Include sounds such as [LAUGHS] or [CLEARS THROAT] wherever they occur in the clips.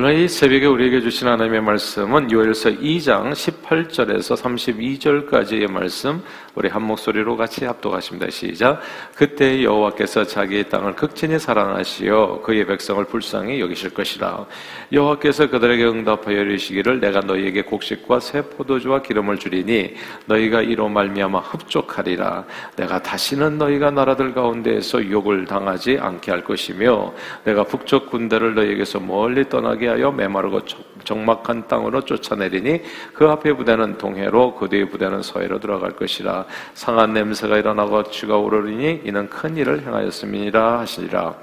오늘 이 새벽에 우리에게 주신 하나님의 말씀은 요엘서 2장 18절에서 32절까지의 말씀 우리 한 목소리로 같이 합독하십니다. 시작. 그때 여호와께서 자기의 땅을 극진히 사랑하시어 그의 백성을 불쌍히 여기실 것이라. 여호와께서 그들에게 응답하여 이르시기를 내가 너희에게 곡식과 새 포도주와 기름을 주리니 너희가 이로 말미암아 흡족하리라. 내가 다시는 너희가 나라들 가운데에서 욕을 당하지 않게 할 것이며 내가 북쪽 군대를 너희에게서 멀리 떠나게 하여 메마르고 적막한 땅으로 쫓아내리니 그 앞에 부대는 동해로 그 뒤에 부대는 서해로 들어갈 것이라. 상한 냄새가 일어나고 쥐가 오르리니 이는 큰 일을 행하였음이니라 하시리라.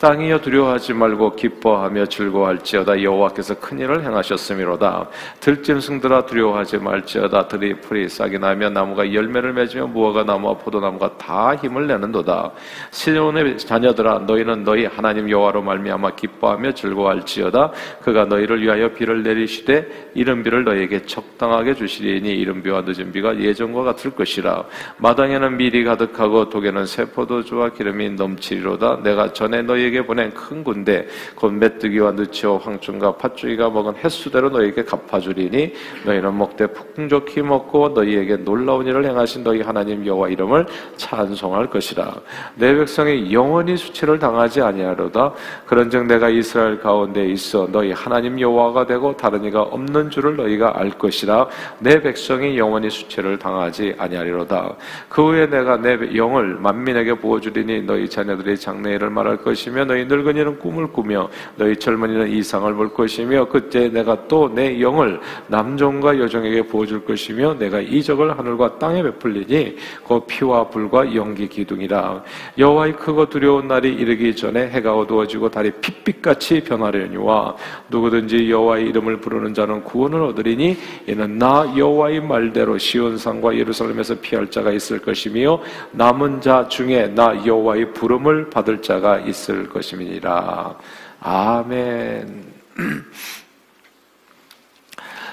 땅이여 두려워하지 말고 기뻐하며 즐거워할지어다. 여호와께서 큰 일을 행하셨음이로다. 들짐승들아 두려워하지 말지어다. 들이 풀이 싹이 나며 나무가 열매를 맺으며 무화과 나무와 포도나무가 다 힘을 내는도다. 시온의 자녀들아 너희는 너희 하나님 여호와로 말미암아 기뻐하며 즐거워할지어다 그가 너희를 위하여 비를 내리시되 이른 비를 너희에게 적당하게 주시리니 이른 비와 늦은 비가 예전과 같을 것이라. 마당에는 밀이 가득하고 독에는 세포도주와 기름이 넘치리로다. 내가 전에 너희에게 보낸 큰 군대 곧 메뚜기와 느치와 황충과 팥죽이가 먹은 횟수대로 너희에게 갚아주리니 너희는 먹되 풍족히 먹고 너희에게 놀라운 일을 행하신 너희 하나님 여호와 이름을 찬송할 것이라. 내 백성이 영원히 수치를 당하지 아니하로다. 그런즉 내가 이스라엘 가운데 있어 너희 하나님 여호와가 되고 다른 이가 없는 줄을 너희가 알 것이라 내 백성이 영원히 수치를 당하지 아니하리로다. 그 후에 내가 내 영을 만민에게 부어주리니 너희 자녀들이 장래일을 말할 것이며 너희 늙은이는 꿈을 꾸며 너희 젊은이는 이상을 볼 것이며 그때 내가 또 내 영을 남종과 여종에게 부어줄 것이며 내가 이적을 하늘과 땅에 베풀리니 그 피와 불과 연기 기둥이라. 여호와의 크고 두려운 날이 이르기 전에 해가 어두워지고 달이 핏빛같이 변하려니와 누구든지 여호와의 이름을 부르는 자는 구원을 얻으리니 이는 나 여호와의 말대로 시온산과 예루살렘에서 피할 자가 있을 것이며 남은 자 중에 나 여호와의 부름을 받을 자가 있을 것임이니라. 아멘. [CLEARS THROAT]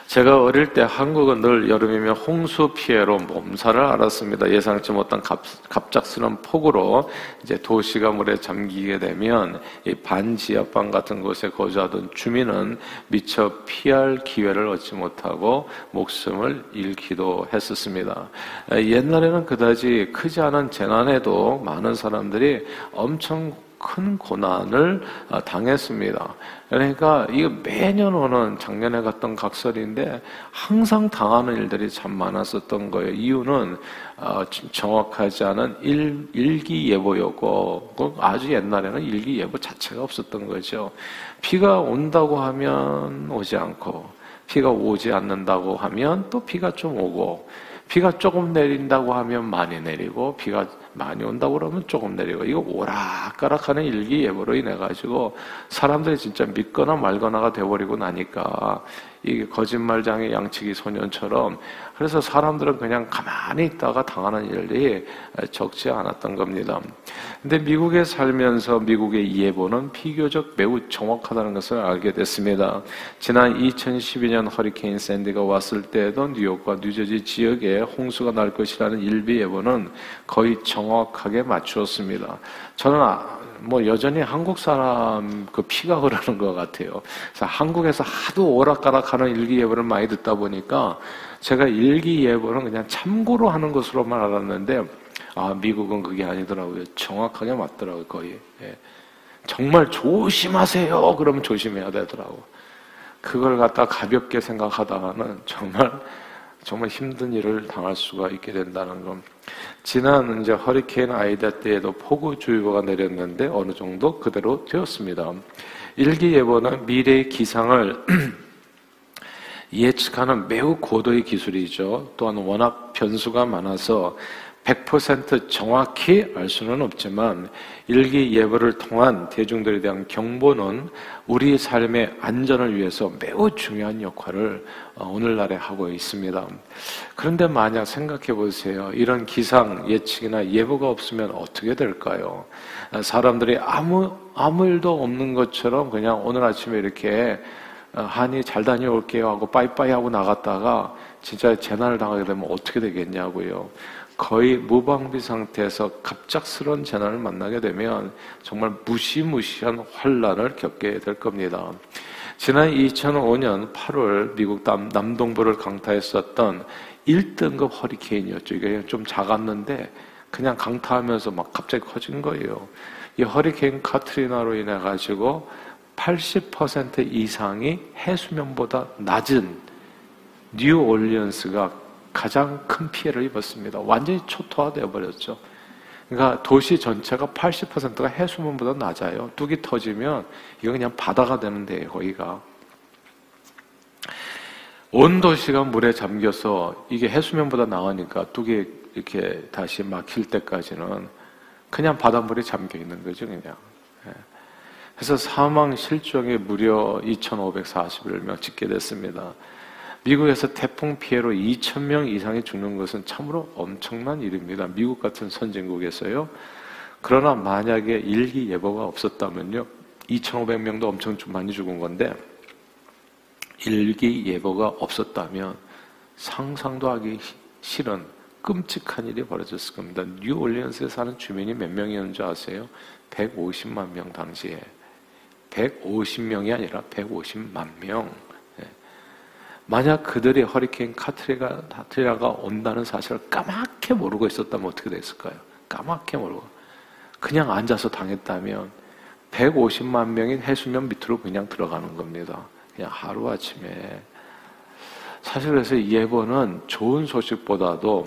제가 어릴 때 한국은 늘 여름이면 홍수 피해로 몸살을 앓았습니다. 예상치 못한 갑, 갑작스러운 폭우로 이제 도시가 물에 잠기게 되면 이 반지하방 같은 곳에 거주하던 주민은 미처 피할 기회를 얻지 못하고 목숨을 잃기도 했었습니다. 옛날에는 그다지 크지 않은 재난에도 많은 사람들이 엄청 큰 고난을 어, 당했습니다. 그러니까 이거 매년 오는 작년에 갔던 각설인데 항상 당하는 일들이 참 많았었던 거예요. 이유는 어, 정확하지 않은 일, 일기예보였고 그 아주 옛날에는 일기예보 자체가 없었던 거죠. 비가 온다고 하면 오지 않고 비가 오지 않는다고 하면 또 비가 좀 오고 비가 조금 내린다고 하면 많이 내리고 비가 많이 온다고 그러면 조금 내리고 이거 오락가락하는 일기예보로 인해 가지고 사람들이 진짜 믿거나 말거나가 돼버리고 나니까 이게 거짓말장의 양치기 소년처럼 그래서 사람들은 그냥 가만히 있다가 당하는 일들이 적지 않았던 겁니다. 근데 미국에 살면서 미국의 예보는 비교적 매우 정확하다는 것을 알게 됐습니다. 지난 2012년 허리케인 샌디가 왔을 때에도 뉴욕과 뉴저지 지역에 홍수가 날 것이라는 일비 예보는 거의 정 확하게 맞추었습니다. 저는 아, 뭐 여전히 한국 사람 그 피가 흐르는 것 같아요. 그래서 한국에서 하도 오락가락하는 일기예보를 많이 듣다 보니까 제가 일기예보는 그냥 참고로 하는 것으로만 알았는데 아 미국은 그게 아니더라고요. 정확하게 맞더라고요 거의. 예. 정말 조심하세요. 그러면 조심해야 되더라고. 그걸 갖다 가볍게 생각하다가는 정말 정말 힘든 일을 당할 수가 있게 된다는 건 지난 이제 허리케인 아이다 때에도 폭우주의보가 내렸는데 어느 정도 그대로 되었습니다. 일기예보는 미래의 기상을 [CLEARS THROAT] 예측하는 매우 고도의 기술이죠. 또한 워낙 변수가 많아서 100% 정확히 알 수는 없지만 일기 예보를 통한 대중들에 대한 경보는 우리 삶의 안전을 위해서 매우 중요한 역할을 어, 오늘날에 하고 있습니다. 그런데 만약 생각해 보세요. 이런 기상 예측이나 예보가 없으면 어떻게 될까요? 사람들이 아무 아무 일도 없는 것처럼 그냥 오늘 아침에 이렇게 어, 한이 잘 다녀올게요 하고 빠이빠이 하고 나갔다가 진짜 재난을 당하게 되면 어떻게 되겠냐고요. 거의 무방비 상태에서 갑작스러운 재난을 만나게 되면 정말 무시무시한 환란을 겪게 될 겁니다. 지난 2005년 8월 미국 남, 남동부를 강타했었던 1등급 허리케인이었죠. 이게 좀 작았는데 그냥 강타하면서 막 갑자기 커진 거예요. 이 허리케인 카트리나로 인해 가지고 80% 이상이 해수면보다 낮은 뉴 올리언스가 가장 큰 피해를 입었습니다. 완전히 초토화되어 버렸죠. 그러니까 도시 전체가 80%가 해수면보다 낮아요. 뚝이 터지면 이거 그냥 바다가 되는데 거기가 온 도시가 물에 잠겨서 이게 해수면보다 나가니까 뚝이 이렇게 다시 막힐 때까지는 그냥 바닷물에 잠겨 있는 거죠, 그냥. 예. 그래서 사망 실종이 무려 2,541명 찍게 됐습니다. 미국에서 태풍 피해로 2,000명 이상이 죽는 것은 참으로 엄청난 일입니다. 미국 같은 선진국에서요. 그러나 만약에 일기 예보가 없었다면요. 2,500명도 엄청 많이 죽은 건데, 일기 예보가 없었다면 상상도 하기 싫은 끔찍한 일이 벌어졌을 겁니다. 뉴올리언스에 사는 주민이 몇 명이었는 줄 아세요? 150만 명 당시에. 150명이 아니라 150만 명. 예. 만약 그들이 허리케인 카트리가, 카트리아가 온다는 사실을 까맣게 모르고 있었다면 어떻게 됐을까요? 까맣게 모르고. 그냥 앉아서 당했다면 150만 명이 해수면 밑으로 그냥 들어가는 겁니다. 그냥 하루아침에. 사실 그래서 예보는 좋은 소식보다도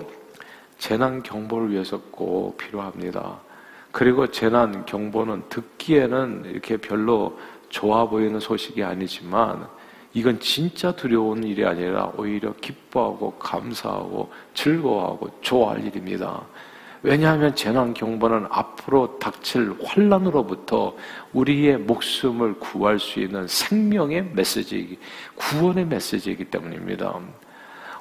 재난 경보를 위해서 꼭 필요합니다. 그리고 재난 경보는 듣기에는 이렇게 별로 좋아 보이는 소식이 아니지만 이건 진짜 두려운 일이 아니라 오히려 기뻐하고 감사하고 즐거워하고 좋아할 일입니다. 왜냐하면 재난 경보는 앞으로 닥칠 환란으로부터 우리의 목숨을 구할 수 있는 생명의 메시지, 구원의 메시지이기 때문입니다.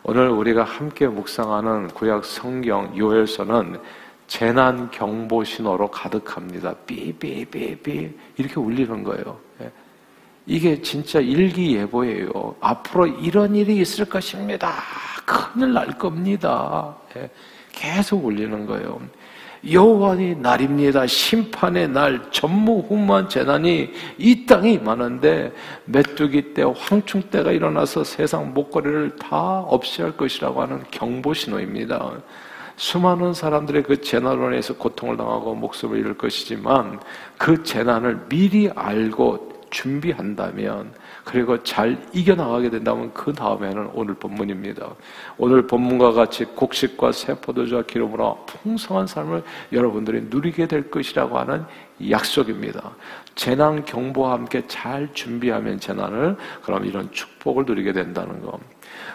오늘 우리가 함께 묵상하는 구약 성경 요엘서는 재난 경보 신호로 가득합니다. 삐삐삐삐 이렇게 울리는 거예요. 예. 이게 진짜 일기 예보예요. 앞으로 이런 일이 있을 것입니다. 큰일 날 겁니다. 예. 계속 울리는 거예요. 여호와의 날입니다. 심판의 날, 전무후무한 재난이 이 땅에 임하는데 메뚜기 때, 황충 때가 일어나서 세상 목걸이를 다 없이 할 것이라고 하는 경보 신호입니다. 수많은 사람들의 그 재난으로 인해서 고통을 당하고 목숨을 잃을 것이지만 그 재난을 미리 알고 준비한다면 그리고 잘 이겨나가게 된다면 그 다음에는 오늘 본문입니다. 오늘 본문과 같이 곡식과 세포도주와 기름으로 풍성한 삶을 여러분들이 누리게 될 것이라고 하는 약속입니다. 재난 경보와 함께 잘 준비하면 재난을 그럼 이런 축복을 누리게 된다는 것.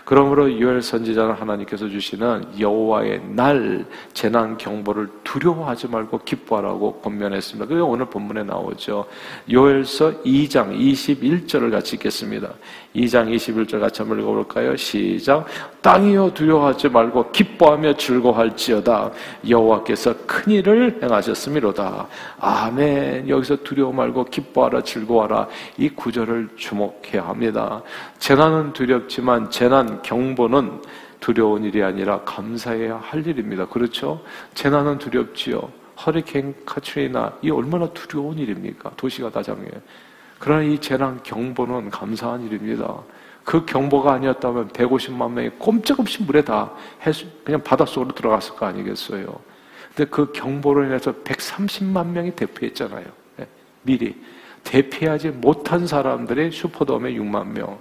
그러므로 요엘 선지자는 하나님께서 주시는 여호와의 날 재난 경보를 두려워하지 말고 기뻐하라고 권면했습니다. 그게 오늘 본문에 나오죠. 요엘서 2장 21절을 같이 읽겠습니다. 2장 21절 같이 한번 읽어볼까요? 시작. 땅이여 두려워하지 말고 기뻐하며 즐거워할지어다. 여호와께서 큰 일을 행하셨음이로다. 아멘. 여기서 두려워 말고 기뻐하라 즐거워하라. 이 구절을 주목해야 합니다. 재난은 두렵지만 경보는 두려운 일이 아니라 감사해야 할 일입니다. 그렇죠? 재난은 두렵지요. 허리케인 카트리나 이 얼마나 두려운 일입니까? 도시가 다 장해. 그러나 이 재난 경보는 감사한 일입니다. 그 경보가 아니었다면 150만 명이 꼼짝없이 물에 다 해수, 그냥 바닷속으로 들어갔을 거 아니겠어요. 근데 그 경보로 인해서 130만 명이 대피했잖아요. 네, 미리. 대피하지 못한 사람들이 슈퍼돔에 6만 명.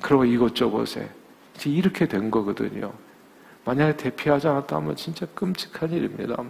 그리고 이것저것에. 이렇게 된 거거든요. 만약에 대피하지 않았다면 진짜 끔찍한 일입니다.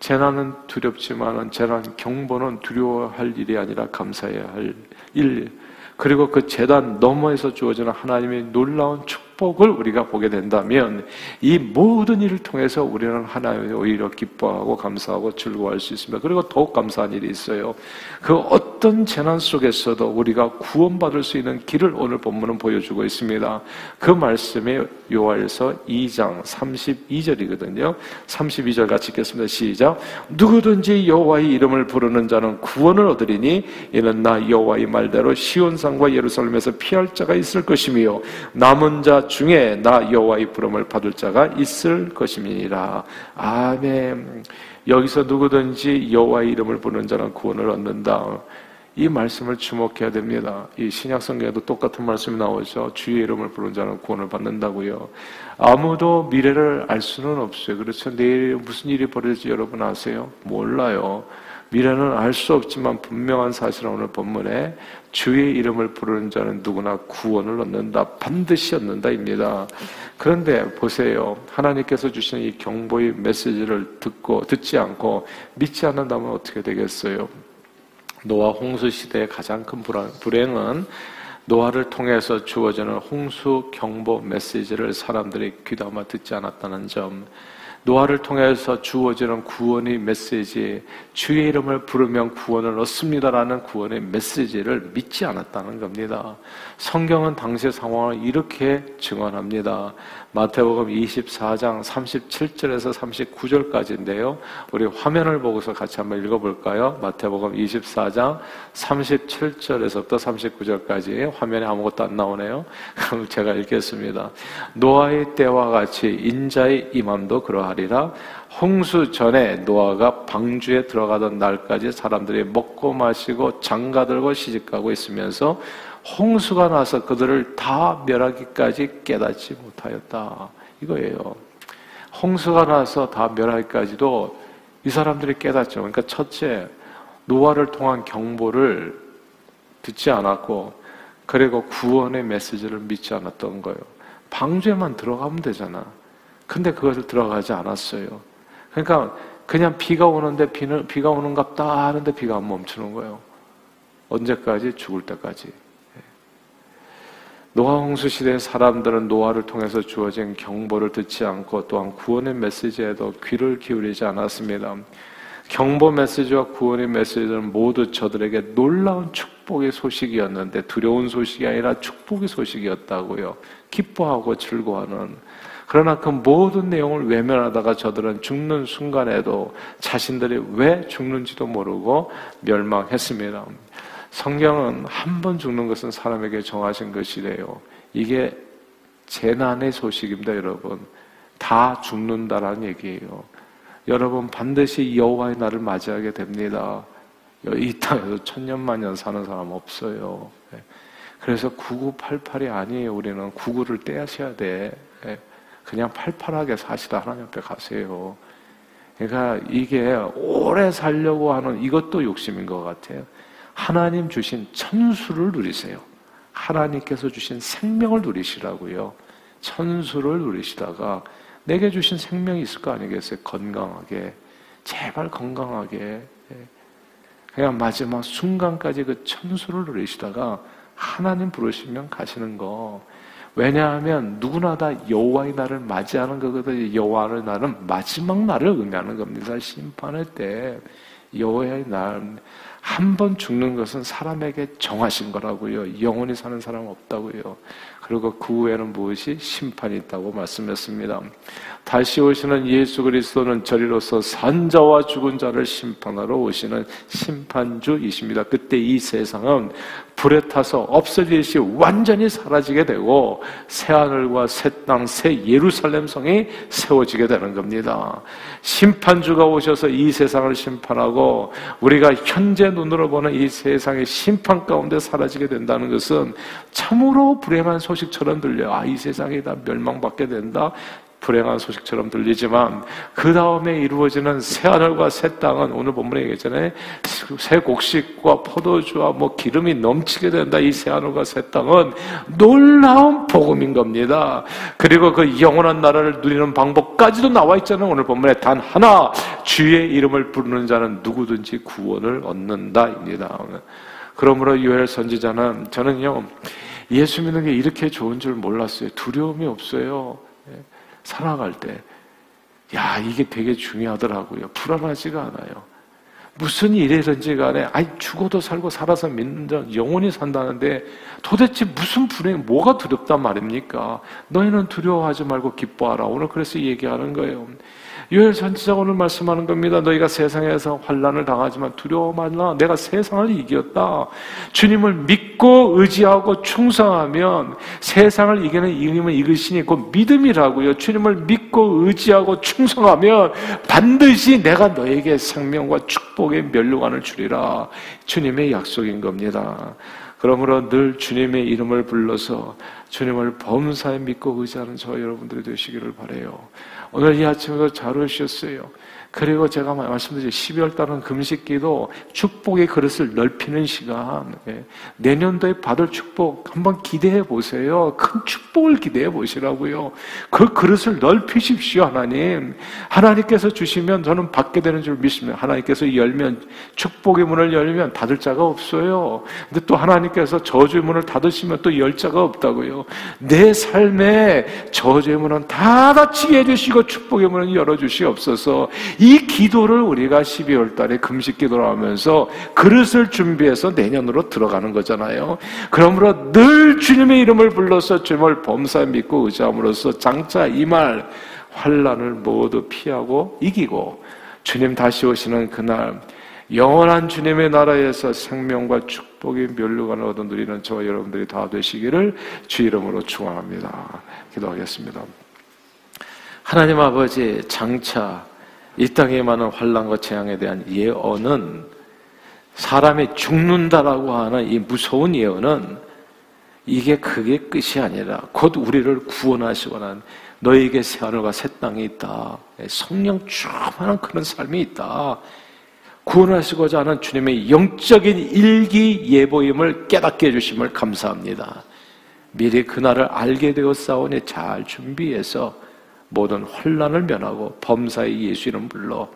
재난은 두렵지만 재난 경보는 두려워할 일이 아니라 감사해야 할 일. 그리고 그 재단 너머에서 주어지는 하나님의 놀라운 축복 을 우리가 보게 된다면 이 모든 일을 통해서 우리는 하나님을 오히려 기뻐하고 감사하고 즐거워할 수 있습니다. 그리고 더욱 감사한 일이 있어요. 그 어떤 재난 속에서도 우리가 구원받을 수 있는 길을 오늘 본문은 보여주고 있습니다. 그 말씀이 요하에서 2장 32절이거든요. 32절 같이 읽겠습니다. 시작. 누구든지 여호와의 이름을 부르는 자는 구원을 얻으리니 이는 나 여호와의 말대로 시온산과 예루살렘에서 피할 자가 있을 것이며 남은 자 중에 나 여호와의 부름을 받을 자가 있을 것임이니라. 아멘. 여기서 누구든지 여호와의 이름을 부르는 자는 구원을 얻는다. 이 말씀을 주목해야 됩니다. 이 신약 성경에도 똑같은 말씀이 나오죠. 주의 이름을 부른 자는 구원을 받는다고요. 아무도 미래를 알 수는 없어요. 그렇죠. 내일 무슨 일이 벌어질지 여러분 아세요? 몰라요. 미래는 알 수 없지만 분명한 사실은 오늘 본문에 주의 이름을 부르는 자는 누구나 구원을 얻는다. 반드시 얻는다입니다. 그런데 보세요. 하나님께서 주시는 이 경보의 메시지를 듣고 듣지 않고 믿지 않는다면 어떻게 되겠어요? 노아 홍수 시대의 가장 큰 불행은 노아를 통해서 주어지는 홍수 경보 메시지를 사람들이 귀담아 듣지 않았다는 점. 노아를 통해서 주어지는 구원의 메시지, 주의 이름을 부르면 구원을 얻습니다라는 구원의 메시지를 믿지 않았다는 겁니다. 성경은 당시의 상황을 이렇게 증언합니다. 마태복음 24장 37절에서 39절까지인데요. 우리 화면을 보고서 같이 한번 읽어볼까요? 마태복음 24장 37절에서부터 39절까지 화면에 아무것도 안 나오네요. [LAUGHS] 그럼 제가 읽겠습니다. 노아의 때와 같이 인자의 임함도 그러하 리라. 홍수 전에 노아가 방주에 들어가던 날까지 사람들이 먹고 마시고 장가 들고 시집가고 있으면서 홍수가 나서 그들을 다 멸하기까지 깨닫지 못하였다. 이거예요. 홍수가 나서 다 멸하기까지도 이 사람들이 깨닫죠. 그러니까 첫째, 노아를 통한 경보를 듣지 않았고, 그리고 구원의 메시지를 믿지 않았던 거예요. 방주에만 들어가면 되잖아. 근데 그것을 들어가지 않았어요. 그러니까 그냥 비가 오는데 비는, 비가 오는갑다 하는데 비가 안 멈추는 거예요. 언제까지? 죽을 때까지. 노아 홍수 시대의 사람들은 노아를 통해서 주어진 경보를 듣지 않고 또한 구원의 메시지에도 귀를 기울이지 않았습니다. 경보 메시지와 구원의 메시지는 모두 저들에게 놀라운 축복의 소식이었는데 두려운 소식이 아니라 축복의 소식이었다고요. 기뻐하고 즐거워하는. 그러나 그 모든 내용을 외면하다가 저들은 죽는 순간에도 자신들이 왜 죽는지도 모르고 멸망했습니다. 성경은 한 번 죽는 것은 사람에게 정하신 것이래요. 이게 재난의 소식입니다, 여러분. 다 죽는다라는 얘기예요. 여러분 반드시 여호와의 날을 맞이하게 됩니다. 이 땅에서 천년만년 사는 사람 없어요. 예. 그래서 9988이 아니에요. 우리는 99를 떼하셔야 돼. 예. 그냥 팔팔하게 사시다 하나님 앞에 가세요. 그러니까 이게 오래 살려고 하는 이것도 욕심인 것 같아요. 하나님 주신 천수를 누리세요. 하나님께서 주신 생명을 누리시라고요. 천수를 누리시다가 내게 주신 생명이 있을 거 아니겠어요? 건강하게. 제발 건강하게. 예. 그냥 마지막 순간까지 그 천수를 누리시다가 하나님 부르시면 가시는 거. 왜냐하면 누구나 다 여호와의 날을 맞이하는 거거든요. 여호와의 날은 마지막 날을 의미하는 겁니다. 심판할 때 여호와의 날. 한 번 죽는 것은 사람에게 정하신 거라고요. 영원히 사는 사람 없다고요. 그리고 그 후에는 무엇이 심판이 있다고 말씀했습니다. 다시 오시는 예수 그리스도는 저리로서 산자와 죽은 자를 심판하러 오시는 심판주이십니다. 그때 이 세상은 불에 타서 없어지듯이 완전히 사라지게 되고 새 하늘과 새 땅, 새 예루살렘 성이 세워지게 되는 겁니다. 심판주가 오셔서 이 세상을 심판하고 우리가 현재 눈으로 보는 이 세상의 심판 가운데 사라지게 된다는 것은 참으로 불행한 소식처럼 들려요. 아, 이 세상이 다 멸망받게 된다. 불행한 소식처럼 들리지만 그 다음에 이루어지는 새 하늘과 새 땅은 오늘 본문에 얘기했잖아요. 새 곡식과 포도주와 뭐 기름이 넘치게 된다. 이 새 하늘과 새 땅은 놀라운 복음인 겁니다. 그리고 그 영원한 나라를 누리는 방법까지도 나와 있잖아요. 오늘 본문에 단 하나 주의 이름을 부르는 자는 누구든지 구원을 얻는다입니다. 그러므로 요엘 선지자는 저는요 예수 믿는 게 이렇게 좋은 줄 몰랐어요. 두려움이 없어요. 살아갈 때, 야, 이게 되게 중요하더라고요. 불안하지가 않아요. 무슨 일이든지 간에, 아이, 죽어도 살고 살아서 믿는 자, 영원히 산다는데, 도대체 무슨 불행, 뭐가 두렵단 말입니까? 너희는 두려워하지 말고 기뻐하라. 오늘 그래서 얘기하는 거예요. 요엘 선지자가 오늘 말씀하는 겁니다. 너희가 세상에서 환란을 당하지만 두려워 말라. 내가 세상을 이겼다. 주님을 믿고 의지하고 충성하면 세상을 이기는 이름은 이것이 있고 믿음이라고요. 주님을 믿고 의지하고 충성하면 반드시 내가 너에게 생명과 축복의 멸류관을 주리라. 주님의 약속인 겁니다. 그러므로 늘 주님의 이름을 불러서 주님을 범사에 믿고 의지하는 저 여러분들이 되시기를 바래요. 오늘 이 아침에도 잘 오셨어요. 그리고 제가 말씀드린 12월 달은 금식기도 축복의 그릇을 넓히는 시간. 예. 내년도에 받을 축복 한번 기대해 보세요. 큰 축복을 기대해 보시라고요. 그 그릇을 넓히십시오, 하나님. 하나님께서 주시면 저는 받게 되는 줄 믿습니다. 하나님께서 열면 축복의 문을 열면 닫을 자가 없어요. 근데 또 하나님 께서 저주의 문을 닫으시면 또 열 자가 없다고요. 내 삶에 저주의 문은 다 닫히게 해주시고 축복의 문은 열어주시옵소서. 이 기도를 우리가 12월 달에 금식 기도를 하면서 그릇을 준비해서 내년으로 들어가는 거잖아요. 그러므로 늘 주님의 이름을 불러서 주님을 범사 믿고 의지함으로써 장차 이말 환란을 모두 피하고 이기고 주님 다시 오시는 그날 영원한 주님의 나라에서 생명과 축복의 멸류관을 얻어 누리는 저와 여러분들이 다 되시기를 주 이름으로 축원합니다. 기도하겠습니다. 하나님 아버지 장차 이 땅에 많은 환란과 재앙에 대한 예언은 사람이 죽는다라고 하는 이 무서운 예언은 이게 그게 끝이 아니라 곧 우리를 구원하시거나 너에게 새 하늘과 새 땅이 있다. 성령 충만한 그런 삶이 있다. 구원하시고자 하는 주님의 영적인 일기 예보임을 깨닫게 해주심을 감사합니다. 미리 그날을 알게 되었사오니 잘 준비해서 모든 혼란을 면하고 범사의 예수 이름 불러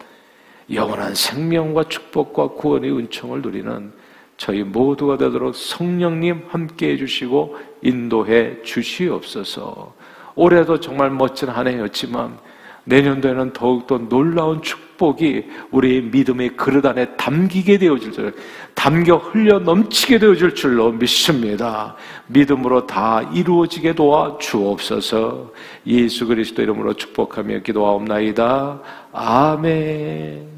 영원한 생명과 축복과 구원의 은총을 누리는 저희 모두가 되도록 성령님 함께 해주시고 인도해 주시옵소서. 올해도 정말 멋진 한 해였지만 내년도에는 더욱더 놀라운 축복이 우리의 믿음의 그릇 안에 담기게 되어질 줄, 담겨 흘려 넘치게 되어질 줄로 믿습니다. 믿음으로 다 이루어지게 도와 주옵소서 예수 그리스도 이름으로 축복하며 기도하옵나이다. 아멘.